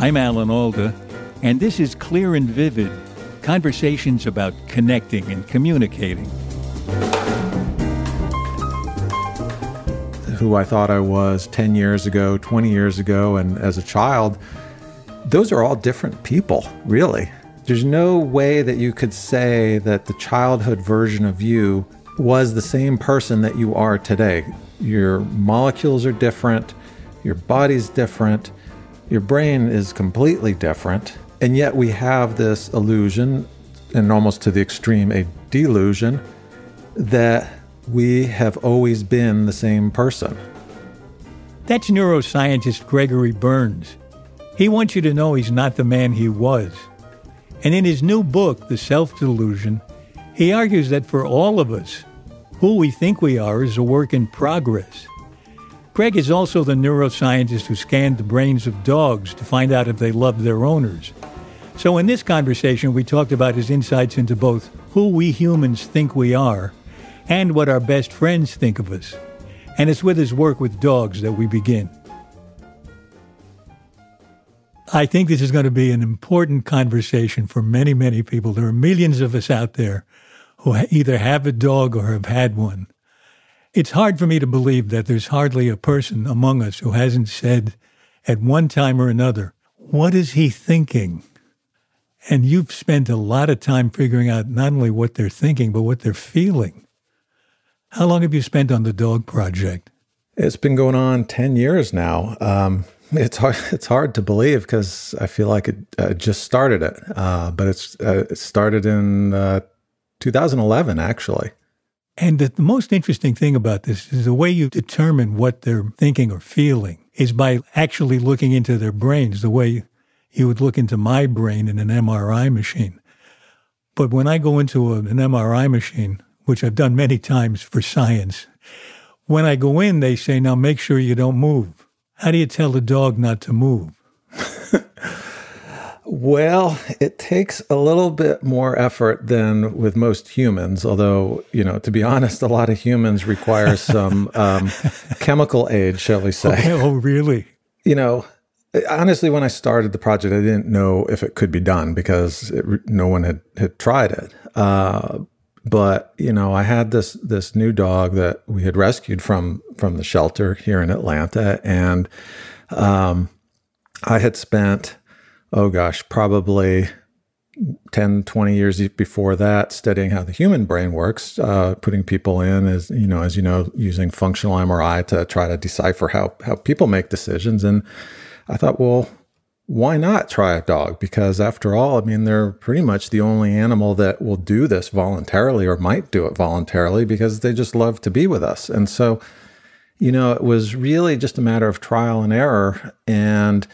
I'm Alan Alda, and this is Clear and Vivid conversations about connecting and communicating. Who I thought I was 10 years ago, 20 years ago, and as a child, those are all different people, really. There's no way that you could say that the childhood version of you was the same person that you are today. Your molecules are different, your body's different your brain is completely different. And yet we have this illusion, and almost to the extreme, a delusion, that we have always been the same person. That's neuroscientist Gregory Burns. He wants you to know he's not the man he was. And in his new book, The Self Delusion, he argues that for all of us, who we think we are is a work in progress. Greg is also the neuroscientist who scanned the brains of dogs to find out if they loved their owners. So, in this conversation, we talked about his insights into both who we humans think we are and what our best friends think of us. And it's with his work with dogs that we begin. I think this is going to be an important conversation for many, many people. There are millions of us out there who either have a dog or have had one. It's hard for me to believe that there's hardly a person among us who hasn't said at one time or another, What is he thinking? And you've spent a lot of time figuring out not only what they're thinking, but what they're feeling. How long have you spent on the dog project? It's been going on 10 years now. Um, it's hard, it's hard to believe because I feel like it uh, just started it. Uh, but it's, uh, it started in uh, 2011, actually. And the, the most interesting thing about this is the way you determine what they're thinking or feeling is by actually looking into their brains, the way you would look into my brain in an MRI machine. But when I go into a, an MRI machine, which I've done many times for science, when I go in, they say, now make sure you don't move. How do you tell the dog not to move? Well, it takes a little bit more effort than with most humans, although, you know, to be honest, a lot of humans require some um, chemical aid, shall we say. Okay. Oh, really? You know, honestly, when I started the project, I didn't know if it could be done because it, no one had, had tried it. Uh, but you know, I had this this new dog that we had rescued from from the shelter here in Atlanta, and um, I had spent oh gosh, probably 10, 20 years before that, studying how the human brain works, uh, putting people in as, you know, as you know, using functional MRI to try to decipher how, how people make decisions. And I thought, well, why not try a dog? Because after all, I mean, they're pretty much the only animal that will do this voluntarily or might do it voluntarily because they just love to be with us. And so, you know, it was really just a matter of trial and error and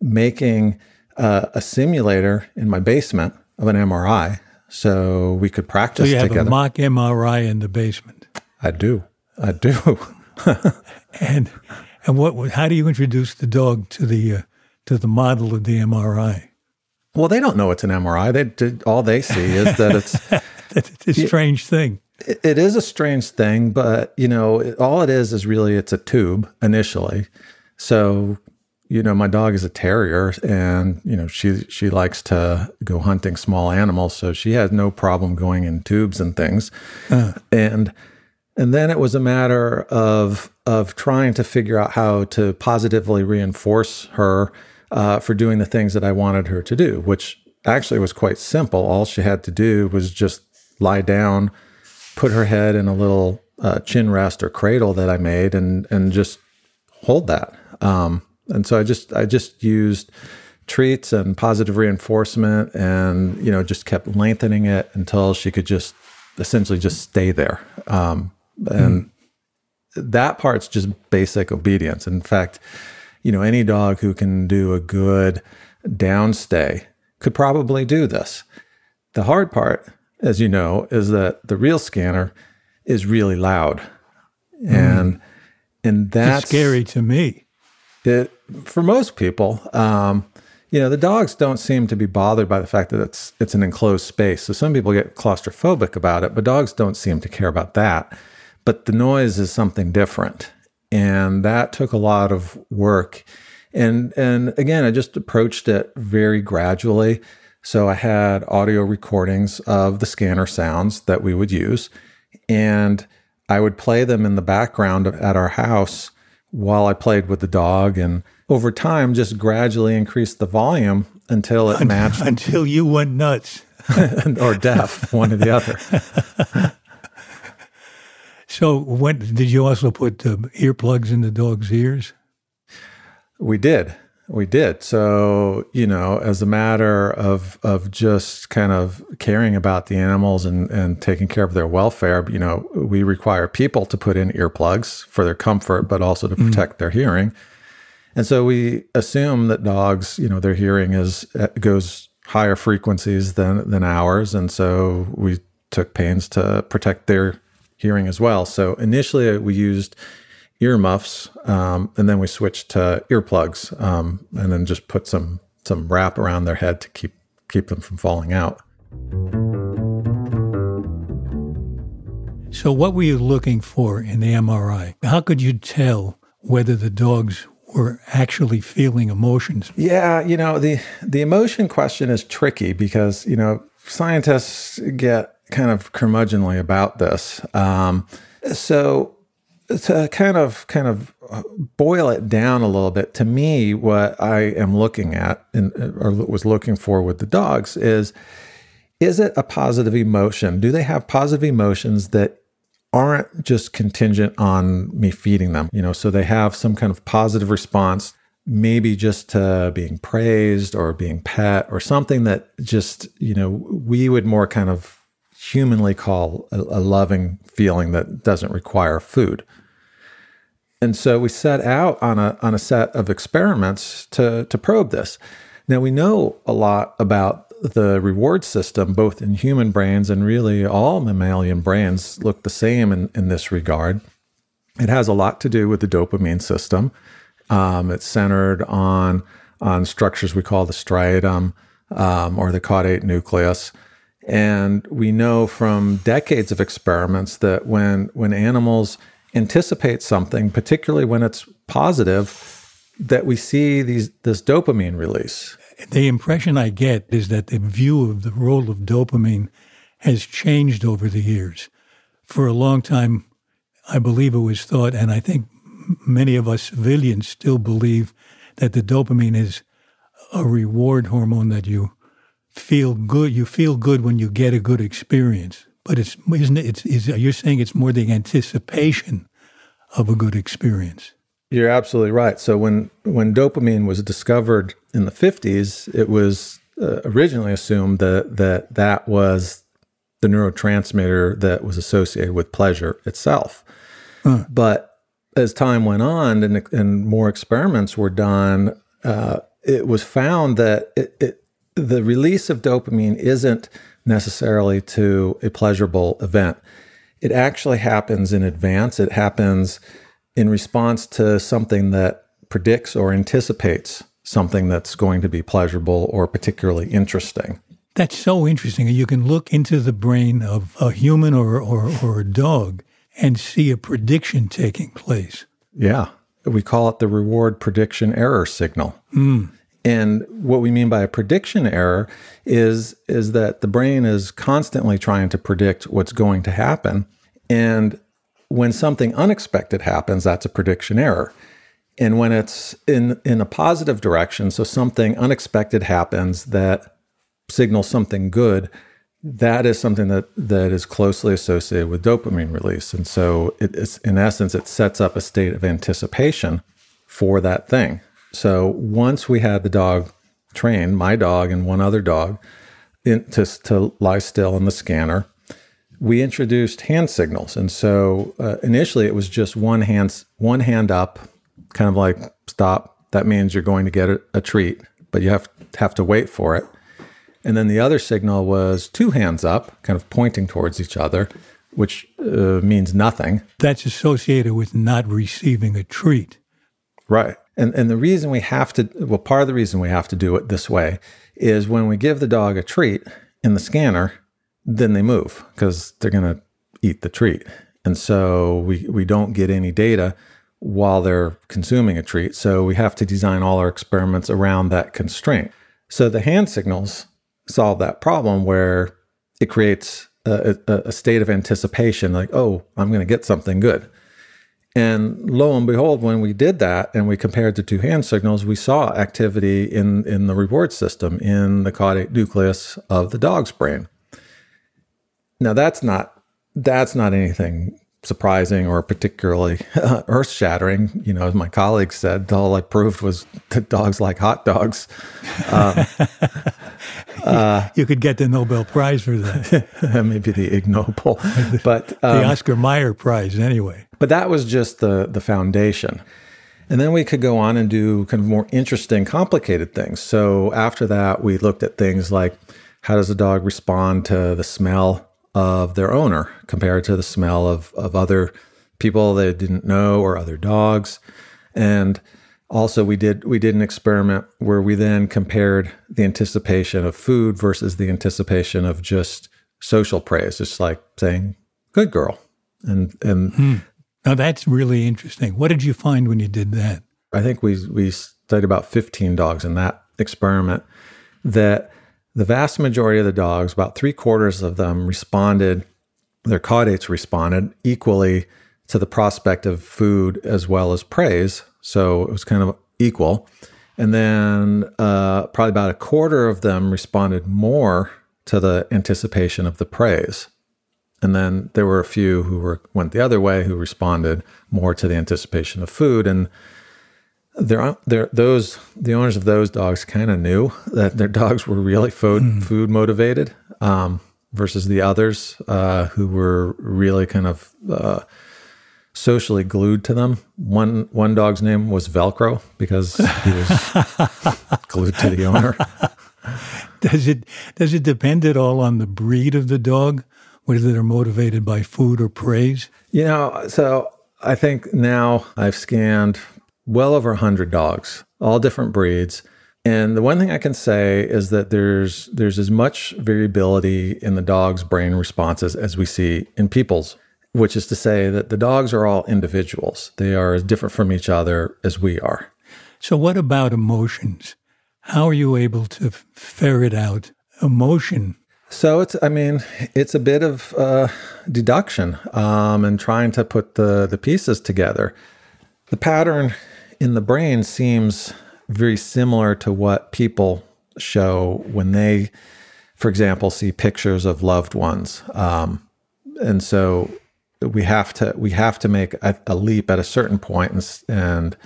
making uh, a simulator in my basement of an MRI so we could practice so you have together. a mock MRI in the basement. I do. I do. and and what? How do you introduce the dog to the uh, to the model of the MRI? Well, they don't know it's an MRI. They all they see is that it's it's a strange thing. It, it is a strange thing, but you know, it, all it is is really it's a tube initially. So you know, my dog is a terrier and, you know, she she likes to go hunting small animals, so she has no problem going in tubes and things. Uh. And And then it was a matter of of trying to figure out how to positively reinforce her uh, for doing the things that I wanted her to do, which actually was quite simple. All she had to do was just lie down, put her head in a little uh, chin rest or cradle that I made, and and just hold that. Um, and so I just I just used treats and positive reinforcement, and you know just kept lengthening it until she could just essentially just stay there. Um, and mm. that part's just basic obedience. In fact, you know any dog who can do a good downstay could probably do this. The hard part, as you know, is that the real scanner is really loud. Mm. And and that's it's scary to me. For most people, um, you know, the dogs don't seem to be bothered by the fact that it's it's an enclosed space. So some people get claustrophobic about it, but dogs don't seem to care about that. But the noise is something different. And that took a lot of work and and again, I just approached it very gradually. So I had audio recordings of the scanner sounds that we would use, and I would play them in the background at our house while I played with the dog. And over time, just gradually increased the volume until it matched. until you went nuts. or deaf, one or the other. so, when did you also put uh, earplugs in the dog's ears? We did. We did. So, you know, as a matter of of just kind of caring about the animals and, and taking care of their welfare, you know, we require people to put in earplugs for their comfort, but also to mm. protect mm. their hearing. And so we assume that dogs, you know, their hearing is uh, goes higher frequencies than than ours, and so we took pains to protect their hearing as well. So initially, we used earmuffs, um, and then we switched to earplugs, um, and then just put some some wrap around their head to keep keep them from falling out. So, what were you looking for in the MRI? How could you tell whether the dogs were actually feeling emotions? Yeah, you know the the emotion question is tricky because you know scientists get kind of curmudgeonly about this. Um, so to kind of kind of uh, boil it down a little bit to me what i am looking at and uh, or was looking for with the dogs is is it a positive emotion do they have positive emotions that aren't just contingent on me feeding them you know so they have some kind of positive response maybe just to being praised or being pet or something that just you know we would more kind of humanly call a, a loving feeling that doesn't require food. And so we set out on a on a set of experiments to to probe this. Now we know a lot about the reward system, both in human brains and really all mammalian brains look the same in, in this regard. It has a lot to do with the dopamine system. Um, it's centered on on structures we call the striatum um, or the caudate nucleus. And we know from decades of experiments that when when animals anticipate something, particularly when it's positive, that we see these this dopamine release. The impression I get is that the view of the role of dopamine has changed over the years. For a long time, I believe it was thought, and I think many of us civilians still believe that the dopamine is a reward hormone that you feel good. You feel good when you get a good experience. But it's isn't it? It's, it's, you're saying it's more the anticipation of a good experience. You're absolutely right. So when when dopamine was discovered in the 50s, it was uh, originally assumed that that that was the neurotransmitter that was associated with pleasure itself. Huh. But as time went on and, and more experiments were done, uh, it was found that it, it, the release of dopamine isn't necessarily to a pleasurable event. It actually happens in advance. It happens in response to something that predicts or anticipates something that's going to be pleasurable or particularly interesting. That's so interesting. You can look into the brain of a human or, or, or a dog and see a prediction taking place. Yeah. We call it the reward prediction error signal. Mm. And what we mean by a prediction error is, is that the brain is constantly trying to predict what's going to happen. And when something unexpected happens, that's a prediction error. And when it's in, in a positive direction, so something unexpected happens that signals something good, that is something that, that is closely associated with dopamine release. And so it is, in essence, it sets up a state of anticipation for that thing. So once we had the dog trained, my dog and one other dog, in, to, to lie still in the scanner, we introduced hand signals. And so uh, initially it was just one hand, one hand up, kind of like stop. That means you're going to get a, a treat, but you have, have to wait for it. And then the other signal was two hands up, kind of pointing towards each other, which uh, means nothing. That's associated with not receiving a treat. Right. And, and the reason we have to, well, part of the reason we have to do it this way is when we give the dog a treat in the scanner, then they move because they're going to eat the treat. And so we, we don't get any data while they're consuming a treat. So we have to design all our experiments around that constraint. So the hand signals solve that problem where it creates a, a, a state of anticipation like, oh, I'm going to get something good. And lo and behold, when we did that and we compared the two hand signals, we saw activity in, in the reward system in the caudate nucleus of the dog's brain. Now that's not that's not anything surprising or particularly earth shattering. You know, as my colleagues said, all I proved was that dogs like hot dogs. Um, uh, you could get the Nobel Prize for that. maybe the Ig Nobel, but um, the Oscar Mayer Prize, anyway. But that was just the the foundation. And then we could go on and do kind of more interesting, complicated things. So after that, we looked at things like how does a dog respond to the smell of their owner compared to the smell of, of other people they didn't know or other dogs. And also we did we did an experiment where we then compared the anticipation of food versus the anticipation of just social praise, just like saying, good girl. And and hmm. now that's really interesting. What did you find when you did that? I think we we studied about 15 dogs in that experiment that the vast majority of the dogs, about three quarters of them, responded, their caudates responded equally to the prospect of food as well as praise. So it was kind of equal. And then uh, probably about a quarter of them responded more to the anticipation of the praise. And then there were a few who were, went the other way, who responded more to the anticipation of food. And they're, they're, those the owners of those dogs kind of knew that their dogs were really food mm. food motivated um, versus the others uh, who were really kind of uh, socially glued to them. One one dog's name was Velcro because he was glued to the owner. Does it does it depend at all on the breed of the dog, whether they're motivated by food or praise? You know, so I think now I've scanned well over 100 dogs, all different breeds. And the one thing I can say is that there's there's as much variability in the dog's brain responses as we see in people's, which is to say that the dogs are all individuals. They are as different from each other as we are. So what about emotions? How are you able to ferret out emotion? So it's, I mean, it's a bit of uh, deduction um, and trying to put the the pieces together. The pattern in the brain seems very similar to what people show when they, for example, see pictures of loved ones. Um, and so we have to we have to make a, a leap at a certain point and, and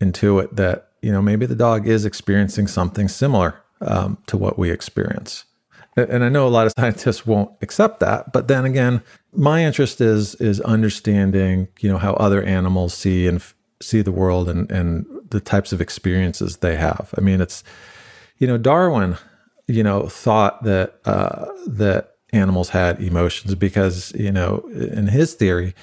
intuit that you know maybe the dog is experiencing something similar um, to what we experience. And I know a lot of scientists won't accept that, but then again, my interest is is understanding you know how other animals see and see the world and, and the types of experiences they have. I mean, it's, you know, Darwin, you know, thought that, uh, that animals had emotions because, you know, in his theory,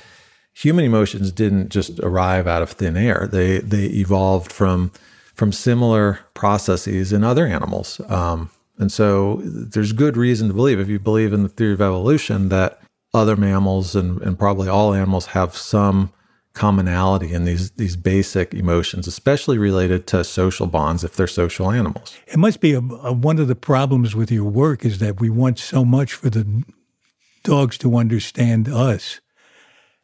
human emotions didn't just arrive out of thin air. They, they evolved from, from similar processes in other animals. Um, and so there's good reason to believe, if you believe in the theory of evolution, that other mammals and, and probably all animals have some commonality in these these basic emotions, especially related to social bonds if they're social animals. It must be a, a, one of the problems with your work is that we want so much for the dogs to understand us.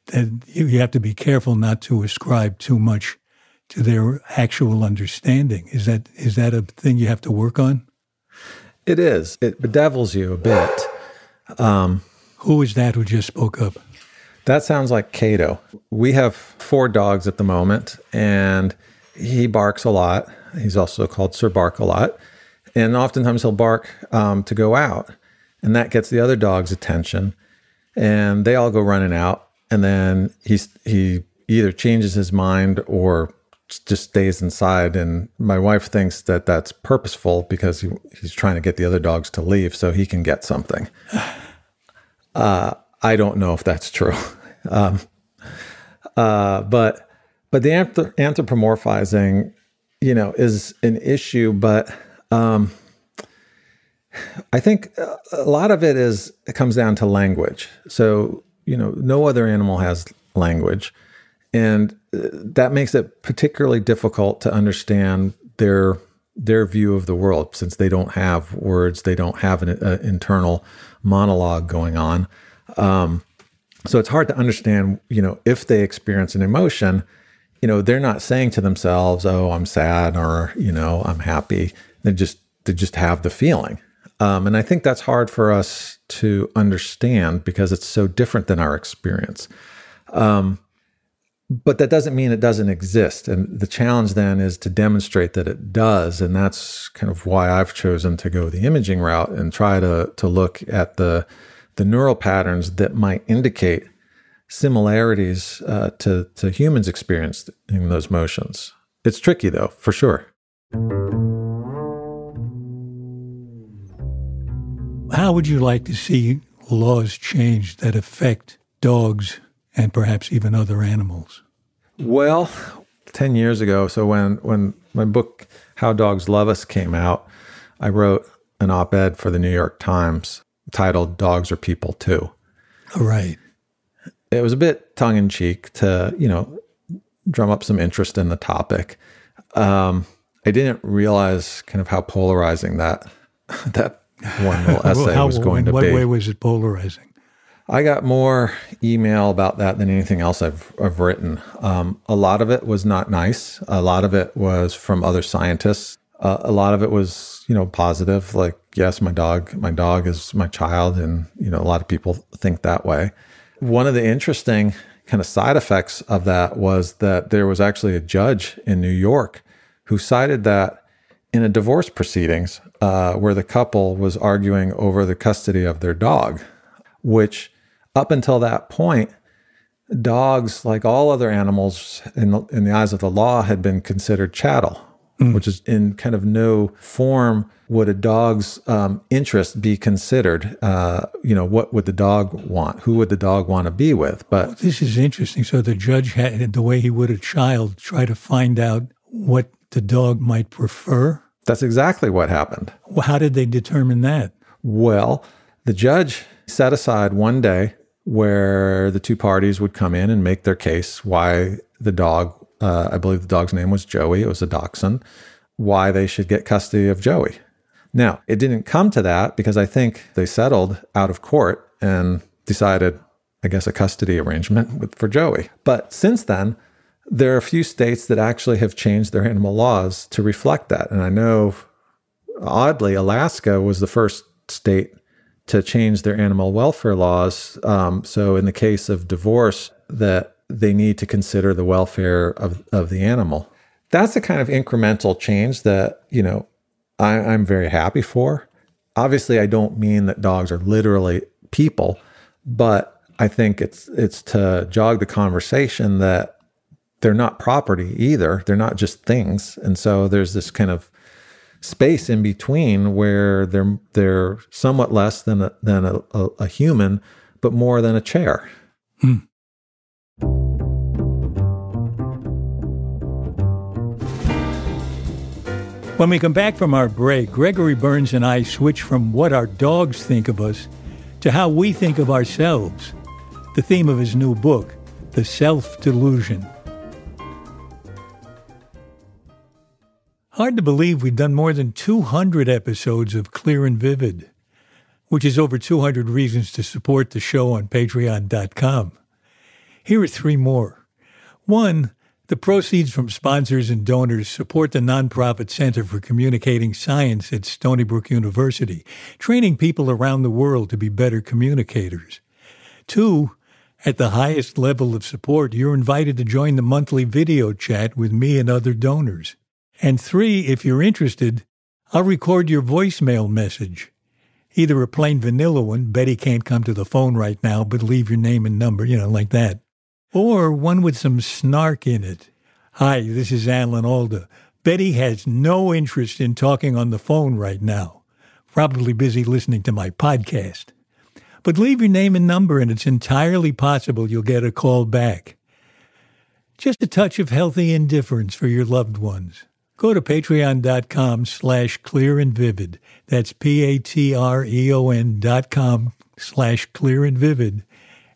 that you have to be careful not to ascribe too much to their actual understanding. Is that is that a thing you have to work on? It is. It bedevils you a bit. Um, who is that who just spoke up? That sounds like Cato. We have four dogs at the moment, and he barks a lot. He's also called Sir Bark a lot. And oftentimes he'll bark um, to go out, and that gets the other dog's attention. And they all go running out, and then he's, he either changes his mind or just stays inside. And my wife thinks that that's purposeful because he, he's trying to get the other dogs to leave so he can get something. Uh, I don't know if that's true. um, uh, but but the anthropomorphizing, you know, is an issue. But um, I think a lot of it is it comes down to language. So you know, no other animal has language, and uh, that makes it particularly difficult to understand their their view of the world since they don't have words, they don't have an uh, internal monologue going on. Um, so it's hard to understand, you know, if they experience an emotion, you know, they're not saying to themselves, "Oh, I'm sad," or you know, "I'm happy." They just they just have the feeling, um, and I think that's hard for us to understand because it's so different than our experience. Um, but that doesn't mean it doesn't exist. And the challenge then is to demonstrate that it does. And that's kind of why I've chosen to go the imaging route and try to, to look at the, the neural patterns that might indicate similarities uh, to, to humans experienced in those motions. It's tricky though, for sure. How would you like to see laws changed that affect dogs and perhaps even other animals? Well, 10 years ago, so when, when my book, How Dogs Love Us, came out, I wrote an op ed for the New York Times titled Dogs Are People Too. Right. It was a bit tongue in cheek to, you know, drum up some interest in the topic. Um, I didn't realize kind of how polarizing that that one little essay how, was going to what be. What way was it polarizing? I got more email about that than anything else I've, I've written. Um, a lot of it was not nice. A lot of it was from other scientists. Uh, a lot of it was, you know, positive. Like, yes, my dog, my dog is my child, and you know, a lot of people think that way. One of the interesting kind of side effects of that was that there was actually a judge in New York who cited that in a divorce proceedings uh, where the couple was arguing over the custody of their dog, which up until that point, dogs, like all other animals in the, in the eyes of the law, had been considered chattel, mm. which is in kind of no form would a dog's um, interest be considered. Uh, you know, what would the dog want? Who would the dog want to be with? But well, this is interesting. So the judge had, the way he would a child, try to find out what the dog might prefer. That's exactly what happened. Well, how did they determine that? Well, the judge set aside one day where the two parties would come in and make their case why the dog, uh, I believe the dog's name was Joey, it was a dachshund, why they should get custody of Joey. Now, it didn't come to that because I think they settled out of court and decided, I guess, a custody arrangement with, for Joey. But since then, there are a few states that actually have changed their animal laws to reflect that. And I know, oddly, Alaska was the first state to change their animal welfare laws. Um, so, in the case of divorce, that they need to consider the welfare of, of the animal. That's the kind of incremental change that, you know, I, I'm very happy for. Obviously, I don't mean that dogs are literally people, but I think it's it's to jog the conversation that they're not property either. They're not just things. And so there's this kind of space in between where they're they're somewhat less than a, than a, a, a human, but more than a chair. Hmm. When we come back from our break, Gregory Burns and I switch from what our dogs think of us to how we think of ourselves. The theme of his new book, The Self Delusion. Hard to believe we've done more than 200 episodes of Clear and Vivid, which is over 200 reasons to support the show on patreon.com. Here are three more. One, the proceeds from sponsors and donors support the nonprofit Center for Communicating Science at Stony Brook University, training people around the world to be better communicators. Two, at the highest level of support, you're invited to join the monthly video chat with me and other donors. And three, if you're interested, I'll record your voicemail message. Either a plain vanilla one, Betty can't come to the phone right now, but leave your name and number, you know, like that or one with some snark in it. Hi, this is Alan Alda. Betty has no interest in talking on the phone right now, probably busy listening to my podcast. But leave your name and number, and it's entirely possible you'll get a call back. Just a touch of healthy indifference for your loved ones. Go to patreon.com slash clear and vivid. That's P-A-T-R-E-O-N dot com slash clear and vivid.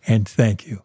And thank you.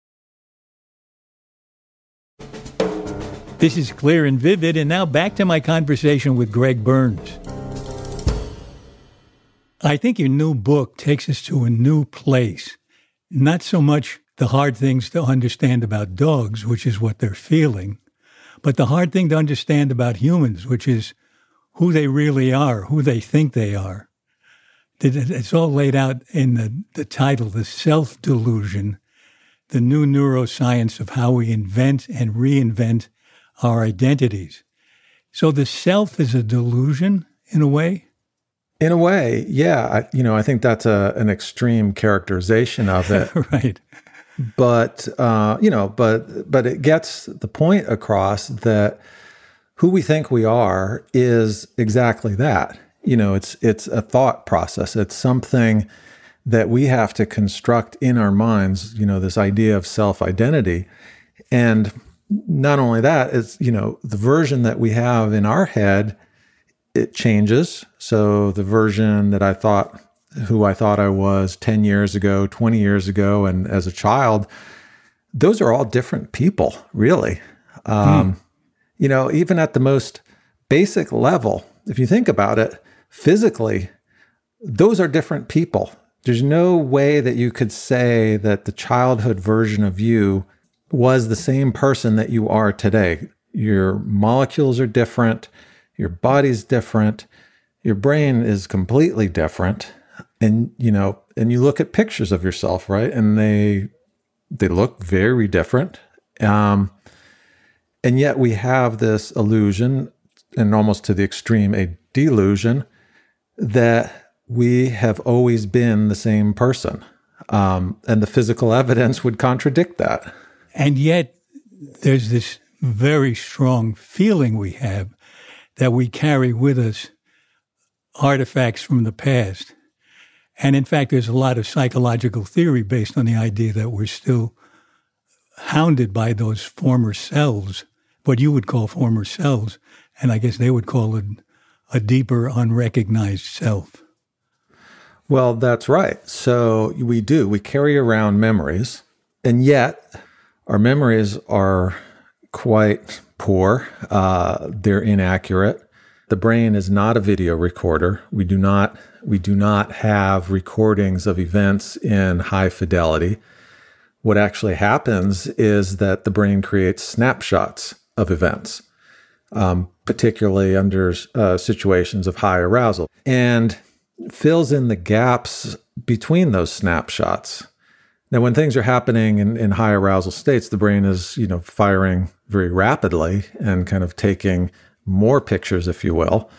This is clear and vivid, and now back to my conversation with Greg Burns. I think your new book takes us to a new place. Not so much the hard things to understand about dogs, which is what they're feeling, but the hard thing to understand about humans, which is who they really are, who they think they are. It's all laid out in the, the title, The Self Delusion, the new neuroscience of how we invent and reinvent our identities. So the self is a delusion in a way. In a way, yeah. I, you know, I think that's a, an extreme characterization of it. right. But uh, you know, but but it gets the point across that who we think we are is exactly that. You know, it's it's a thought process. It's something that we have to construct in our minds. You know, this idea of self identity, and not only that, it's, you know the version that we have in our head it changes. So the version that i thought who i thought i was 10 years ago 20 years ago and as a child those are all different people really. Um, hmm. you know even at the most basic level if you think about it physically those are different people. There's no way that you could say that the childhood version of you was the same person that you are today. Your molecules are different, your body's different, your brain is completely different. And you know, and you look at pictures of yourself, right? And they they look very different. Um, and yet we have this illusion, and almost to the extreme, a delusion that we have always been the same person. Um, and the physical evidence would contradict that. And yet, there's this very strong feeling we have that we carry with us artifacts from the past. And in fact, there's a lot of psychological theory based on the idea that we're still hounded by those former selves, what you would call former selves, and I guess they would call it a deeper, unrecognized self. Well, that's right. So we do. We carry around memories, and yet our memories are quite poor, uh, they're inaccurate. The brain is not a video recorder. We do not we do not have recordings of events in high fidelity. What actually happens is that the brain creates snapshots of events, um, particularly under uh, situations of high arousal, and fills in the gaps between those snapshots Now, when things are happening in, in high arousal states, the brain is, you know, firing very rapidly and kind of taking more pictures, if you will.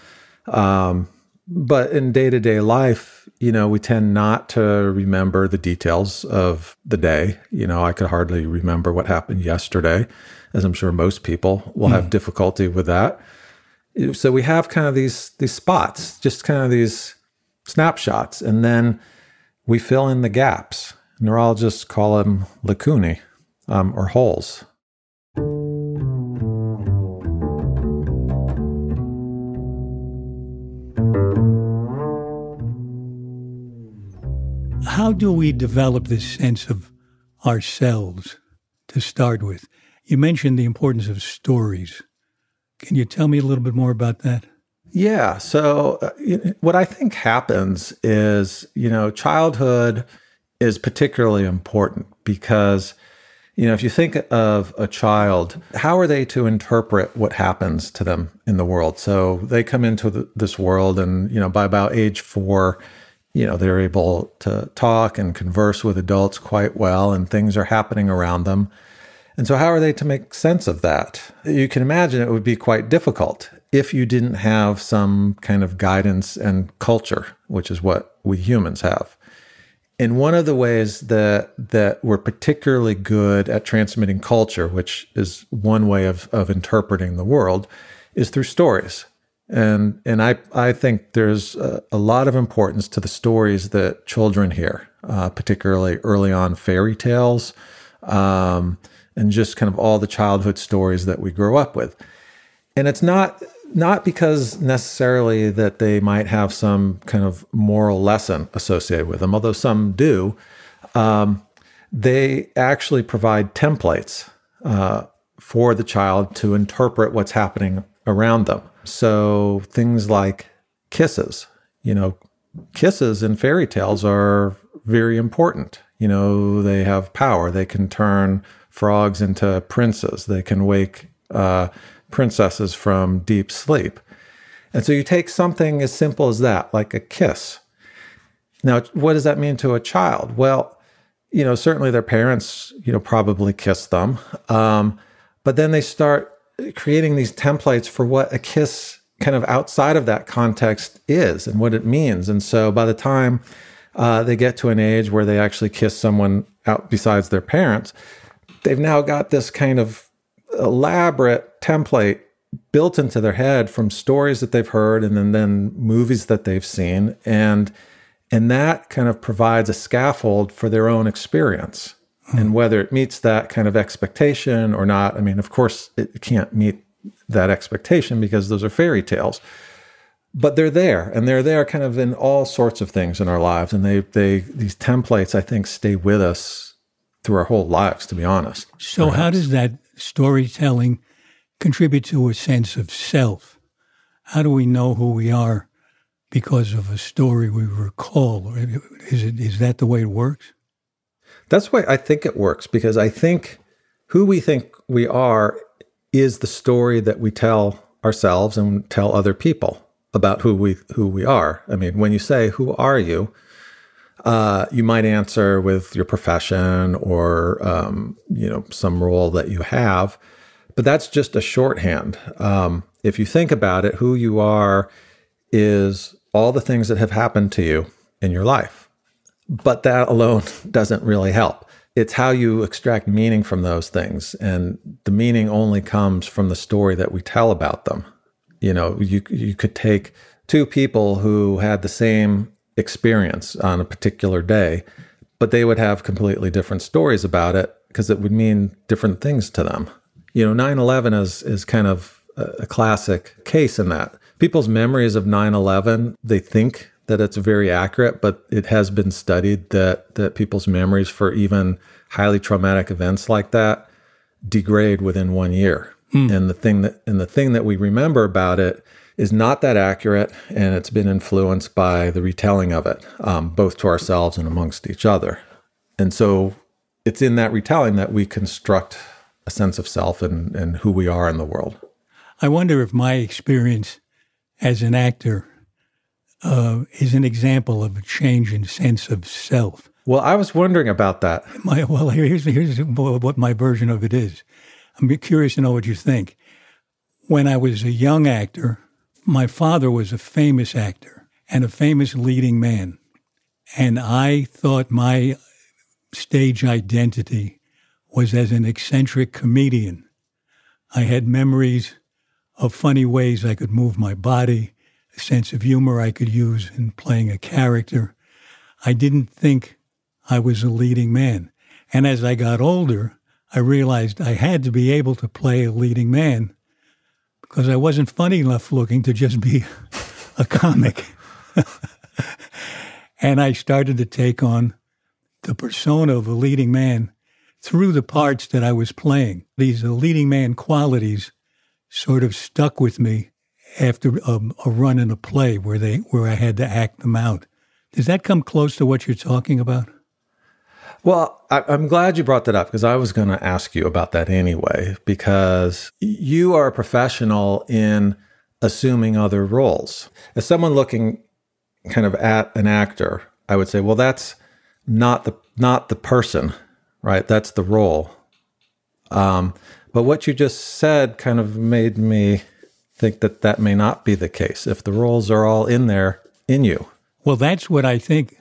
Um, but in day to day life, you know, we tend not to remember the details of the day. You know, I could hardly remember what happened yesterday, as I'm sure most people will mm. have difficulty with that. So we have kind of these these spots, just kind of these snapshots, and then we fill in the gaps. Neurologists call them lacunae um, or holes. How do we develop this sense of ourselves to start with? You mentioned the importance of stories. Can you tell me a little bit more about that? Yeah. So, uh, what I think happens is, you know, childhood is particularly important because, you know, if you think of a child, how are they to interpret what happens to them in the world? So, they come into the, this world, and, you know, by about age four, you know, they're able to talk and converse with adults quite well, and things are happening around them. And so, how are they to make sense of that? You can imagine it would be quite difficult if you didn't have some kind of guidance and culture, which is what we humans have. And one of the ways that that we're particularly good at transmitting culture, which is one way of, of interpreting the world, is through stories. And and I I think there's a, a lot of importance to the stories that children hear, uh, particularly early on fairy tales. Um, and just kind of all the childhood stories that we grow up with. And it's not not because necessarily that they might have some kind of moral lesson associated with them, although some do. Um, they actually provide templates uh, for the child to interpret what's happening around them. So things like kisses, you know, kisses in fairy tales are very important. You know, they have power. They can turn frogs into princes. They can wake uh, princesses from deep sleep. And so you take something as simple as that, like a kiss. Now, what does that mean to a child? Well, you know, certainly their parents, you know, probably kiss them. Um, but then they start creating these templates for what a kiss kind of outside of that context is and what it means. And so by the time uh, they get to an age where they actually kiss someone out besides their parents, they've now got this kind of elaborate template built into their head from stories that they've heard and then, then movies that they've seen and and that kind of provides a scaffold for their own experience hmm. and whether it meets that kind of expectation or not i mean of course it can't meet that expectation because those are fairy tales but they're there and they're there kind of in all sorts of things in our lives and they they these templates i think stay with us through our whole lives, to be honest. So, perhaps. how does that storytelling contribute to a sense of self? How do we know who we are because of a story we recall? Is it is that the way it works? That's why I think it works because I think who we think we are is the story that we tell ourselves and tell other people about who we who we are. I mean, when you say who are you, uh, you might answer with your profession or um, you know some role that you have, but that's just a shorthand. Um, if you think about it, who you are is all the things that have happened to you in your life, but that alone doesn't really help. It's how you extract meaning from those things, and the meaning only comes from the story that we tell about them. You know, you you could take two people who had the same experience on a particular day, but they would have completely different stories about it because it would mean different things to them. You know, 9 11 is, is kind of a classic case in that. People's memories of 9 11, they think that it's very accurate, but it has been studied that, that people's memories for even highly traumatic events like that degrade within one year. Hmm. And the thing that and the thing that we remember about it is not that accurate, and it's been influenced by the retelling of it, um, both to ourselves and amongst each other. And so it's in that retelling that we construct a sense of self and, and who we are in the world. I wonder if my experience as an actor uh, is an example of a change in sense of self. Well, I was wondering about that. My, well, here's, here's what my version of it is. I'm curious to know what you think. When I was a young actor, my father was a famous actor and a famous leading man. And I thought my stage identity was as an eccentric comedian. I had memories of funny ways I could move my body, a sense of humor I could use in playing a character. I didn't think I was a leading man. And as I got older, I realized I had to be able to play a leading man because I wasn't funny enough looking to just be a comic. and I started to take on the persona of a leading man through the parts that I was playing. These leading man qualities sort of stuck with me after a, a, run in a play where they where I had to act them out. Does that come close to what you're talking about? Well, I, am glad you brought that up because I was going to ask you about that anyway, because you are a professional in assuming other roles. As someone looking kind of at an actor, I would say, well, that's not the not the person, right? That's the role. Um, but what you just said kind of made me think that that may not be the case if the roles are all in there in you. Well, that's what I think,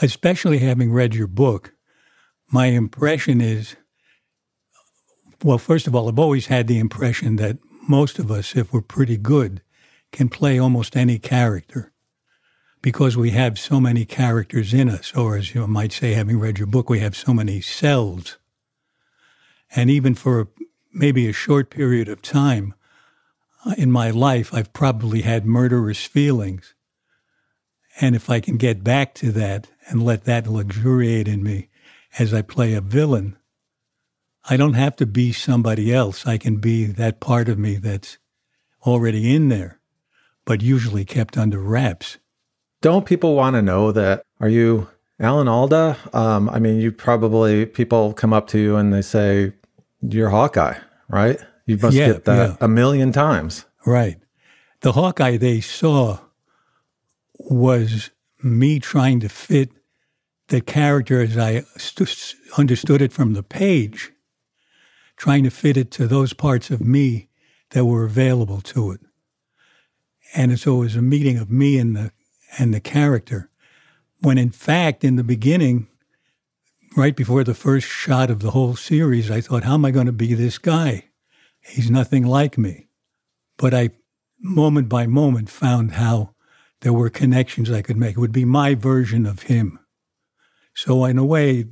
especially having read your book. My impression is well, first of all, I've always had the impression that most of us, if we're pretty good, can play almost any character because we have so many characters in us, or as you might say, having read your book, we have so many selves. And even for maybe a short period of time uh, in my life, I've probably had murderous feelings. And if I can get back to that and let that luxuriate in me as I play a villain, I don't have to be somebody else. I can be that part of me that's already in there, but usually kept under wraps. Don't people want to know that? Are you Alan Alda? Um, I mean, you probably, people come up to you and they say, you're Hawkeye, right? You must yeah, get that yeah. a million times. Right. The Hawkeye they saw was me trying to fit the character as I st- understood it from the page, trying to fit it to those parts of me that were available to it. And so it was a meeting of me and the and the character. When in fact, in the beginning, right before the first shot of the whole series, I thought, how am I going to be this guy? He's nothing like me. But I, moment by moment, found how there were connections I could make. It would be my version of him. So, in a way,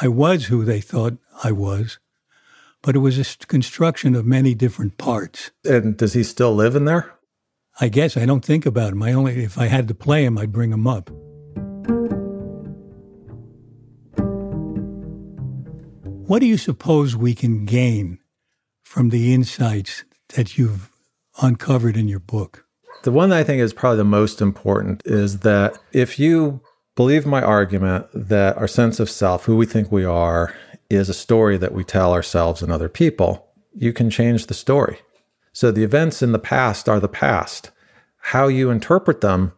I was who they thought I was, but it was a construction of many different parts. And does he still live in there? I guess I don't think about him. I only, if I had to play him, I'd bring him up. What do you suppose we can gain from the insights that you've uncovered in your book? The one that I think is probably the most important is that if you believe my argument that our sense of self, who we think we are, is a story that we tell ourselves and other people, you can change the story. So the events in the past are the past. How you interpret them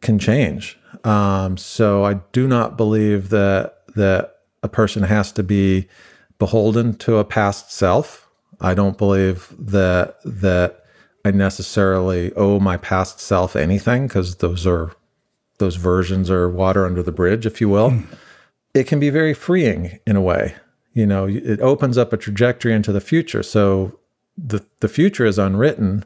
can change. Um, so I do not believe that that a person has to be beholden to a past self. I don't believe that that I necessarily owe my past self anything because those are those versions are water under the bridge, if you will. It can be very freeing in a way. You know, it opens up a trajectory into the future. So the the future is unwritten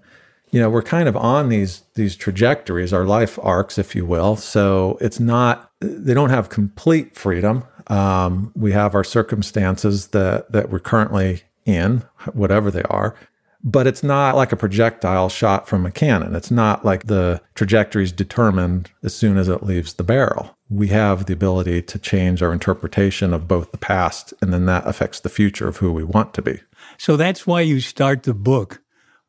you know we're kind of on these these trajectories our life arcs if you will so it's not they don't have complete freedom um, we have our circumstances that that we're currently in whatever they are but it's not like a projectile shot from a cannon it's not like the trajectory is determined as soon as it leaves the barrel we have the ability to change our interpretation of both the past and then that affects the future of who we want to be so that's why you start the book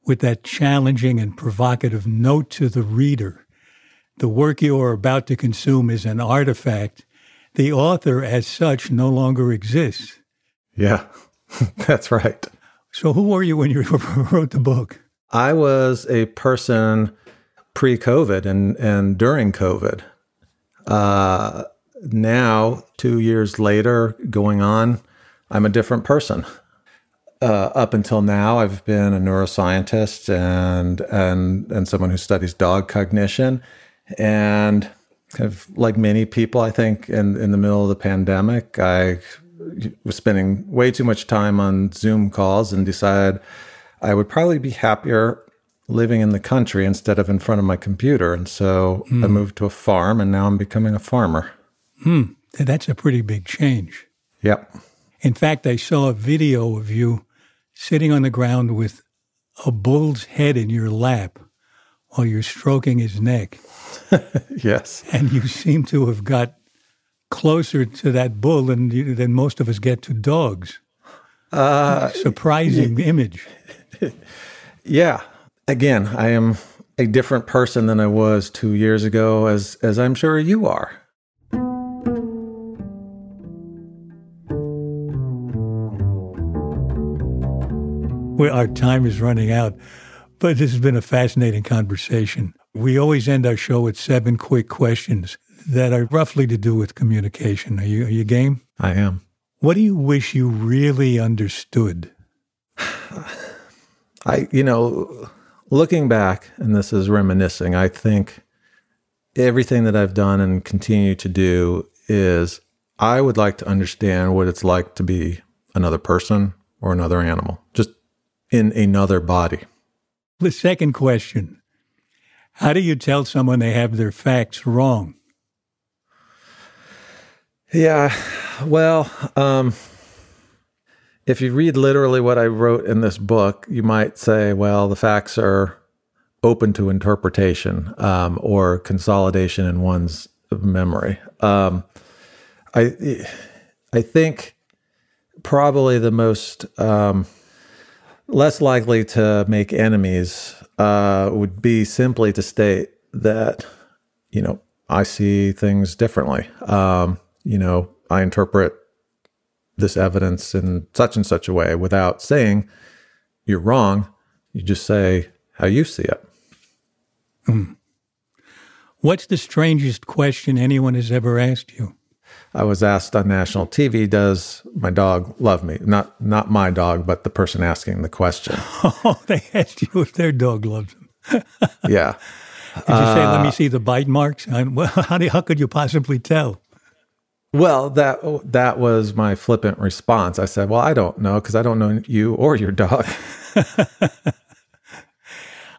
with that challenging and provocative note to the reader. The work you are about to consume is an artifact. The author, as such, no longer exists. Yeah, that's right. So, who were you when you wrote the book? I was a person pre COVID and, and during COVID. Uh, now, two years later, going on, I'm a different person. Uh, up until now, I've been a neuroscientist and and and someone who studies dog cognition, and kind of like many people, I think in in the middle of the pandemic, I was spending way too much time on Zoom calls and decided I would probably be happier living in the country instead of in front of my computer. And so mm. I hmm. moved to a farm and now I'm becoming a farmer. Hmm. That's a pretty big change. Yep. In fact, I saw a video of you sitting on the ground with a bull's head in your lap while you're stroking his neck. yes. And you seem to have got closer to that bull than, than most of us get to dogs. Uh, Surprising image. Yeah. Again, I am a different person than I was two years ago, as as I'm sure you are. Our time is running out, but this has been a fascinating conversation. We always end our show with seven quick questions that are roughly to do with communication. Are you, are you game? I am. What do you wish you really understood? I, you know, looking back, and this is reminiscing, I think everything that I've done and continue to do is I would like to understand what it's like to be another person or another animal, just in another body. The second question How do you tell someone they have their facts wrong? Yeah, well, um, if you read literally what I wrote in this book, you might say, well, the facts are open to interpretation um, or consolidation in one's memory. Um, I I think probably the most um, less likely to make enemies uh, would be simply to state that you know I see things differently. Um, you know, I interpret this evidence in such and such a way without saying you're wrong. You just say how you see it. Mm. What's the strangest question anyone has ever asked you? I was asked on national TV, "Does my dog love me?" Not not my dog, but the person asking the question. Oh, they asked you if their dog loved them. yeah. Did you say, "Let me uh, see the bite marks"? How, do, how could you possibly tell? Well, that that was my flippant response. I said, "Well, I don't know because I don't know you or your dog."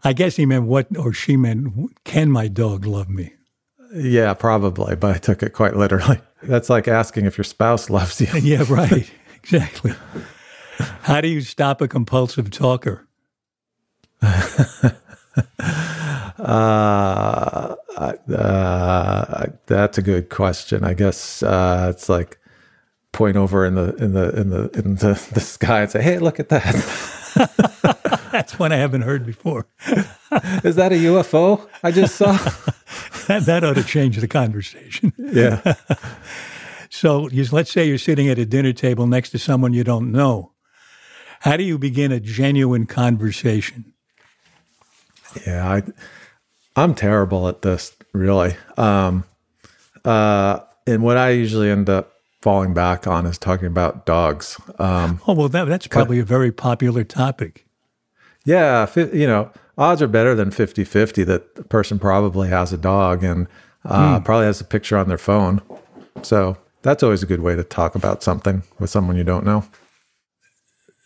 I guess he meant what, or she meant, "Can my dog love me?" Yeah, probably, but I took it quite literally. That's like asking if your spouse loves you. yeah, right. Exactly. How do you stop a compulsive talker? Uh, uh, that's a good question. I guess uh, it's like point over in the in the in the in the, the sky and say, "Hey, look at that." that's one I haven't heard before. Is that a UFO I just saw? that, that ought to change the conversation. Yeah. so you, let's say you're sitting at a dinner table next to someone you don't know. How do you begin a genuine conversation? Yeah, I I'm terrible at this, really. Um, uh, and what I usually end up falling back on is talking about dogs. Um, oh well, that, that's probably a very popular topic. Yeah, you know, odds are better than 50-50 that the person probably has a dog and uh, hmm. probably has a picture on their phone. So that's always a good way to talk about something with someone you don't know.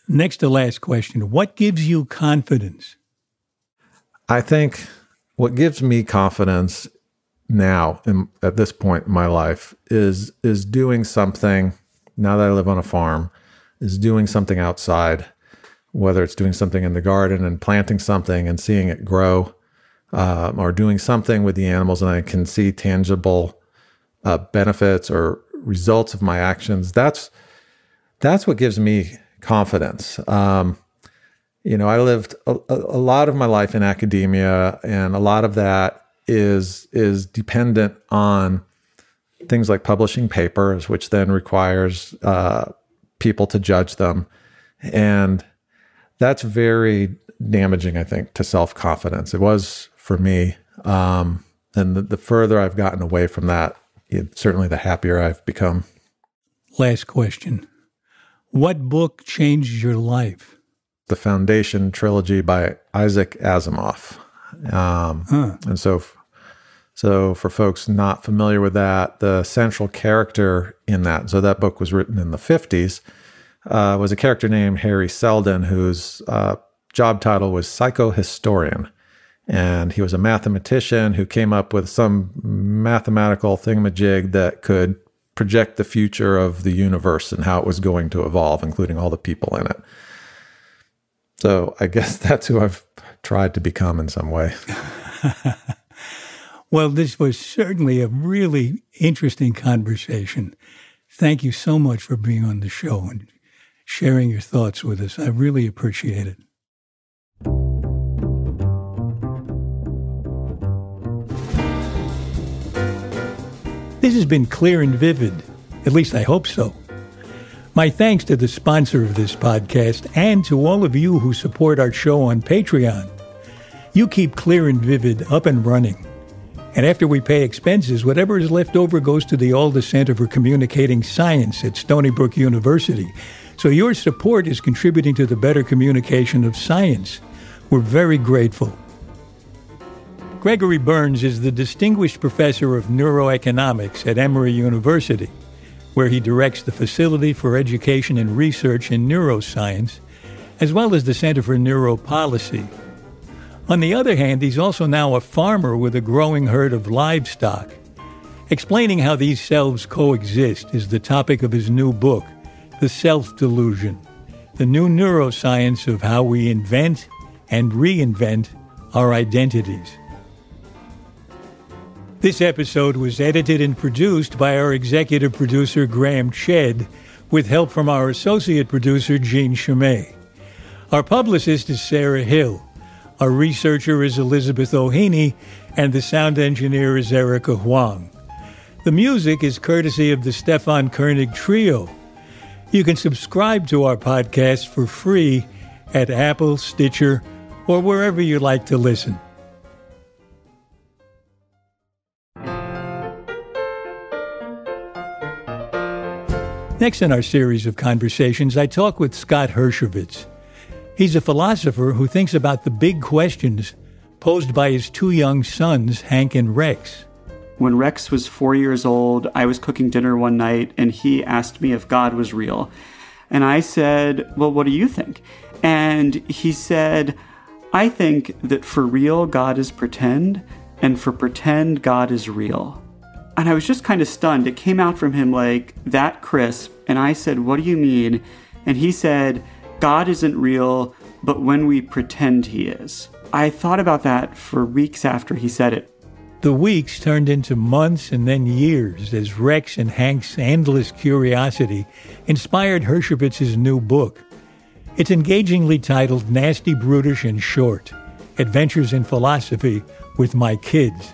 Next to last question: What gives you confidence? I think what gives me confidence now in, at this point in my life is is doing something now that I live on a farm is doing something outside whether it's doing something in the garden and planting something and seeing it grow um, or doing something with the animals and I can see tangible uh, benefits or results of my actions. That's that's what gives me confidence. Um, you know, I lived a, a, lot of my life in academia, and a lot of that is is dependent on things like publishing papers, which then requires uh, people to judge them, and that's very damaging, I think, to self confidence. It was for me, um, and the, the further I've gotten away from that, it, certainly the happier I've become. Last question. What book changed your life? The Foundation trilogy by Isaac Asimov. Um, huh. And so, so for folks not familiar with that, the central character in that, so that book was written in the 50s, uh, was a character named Hari Seldon, whose uh, job title was psychohistorian. And he was a mathematician who came up with some mathematical thingamajig that could project the future of the universe and how it was going to evolve, including all the people in it. So I guess that's who I've tried to become in some way. well, this was certainly a really interesting conversation. Thank you so much for being on the show and sharing your thoughts with us. I really appreciate it. This has been clear and vivid. At least I hope so. My thanks to the sponsor of this podcast and to all of you who support our show on Patreon. You keep Clear and Vivid up and running. And after we pay expenses, whatever is left over goes to the Alda Center for Communicating Science at Stony Brook University. So your support is contributing to the better communication of science. We're very grateful. Gregory Berns is the Distinguished Professor of Neuroeconomics at Emory University, where he directs the Facility for Education and Research in Neuroscience, as well as the Center for Neuropolicy. On the other hand, he's also now a farmer with a growing herd of livestock. Explaining how these selves coexist is the topic of his new book, The Self Delusion The New Neuroscience of How We Invent and Reinvent Our Identities. This episode was edited and produced by our executive producer, Graham Chedd, with help from our associate producer, Jean Chimay. Our publicist is Sarah Hill. Our researcher is Elizabeth O'Haney, and the sound engineer is Erica Huang. The music is courtesy of the Stefan Koenig Trio. You can subscribe to our podcast for free at Apple, Stitcher, or wherever you like to listen. Next in our series of conversations, I talk with Scott Hershovitz. He's a philosopher who thinks about the big questions posed by his two young sons, Hank and Rex. When Rex was four years old, I was cooking dinner one night and he asked me if God was real. And I said, Well, what do you think? And he said, I think that for real, God is pretend, and for pretend, God is real. And I was just kind of stunned. It came out from him like that crisp. And I said, What do you mean? And he said, God isn't real, but when we pretend he is. I thought about that for weeks after he said it. The weeks turned into months and then years as Rex and Hank's endless curiosity inspired Hershovitz's new book. It's engagingly titled Nasty, Brutish, and Short Adventures in Philosophy with My Kids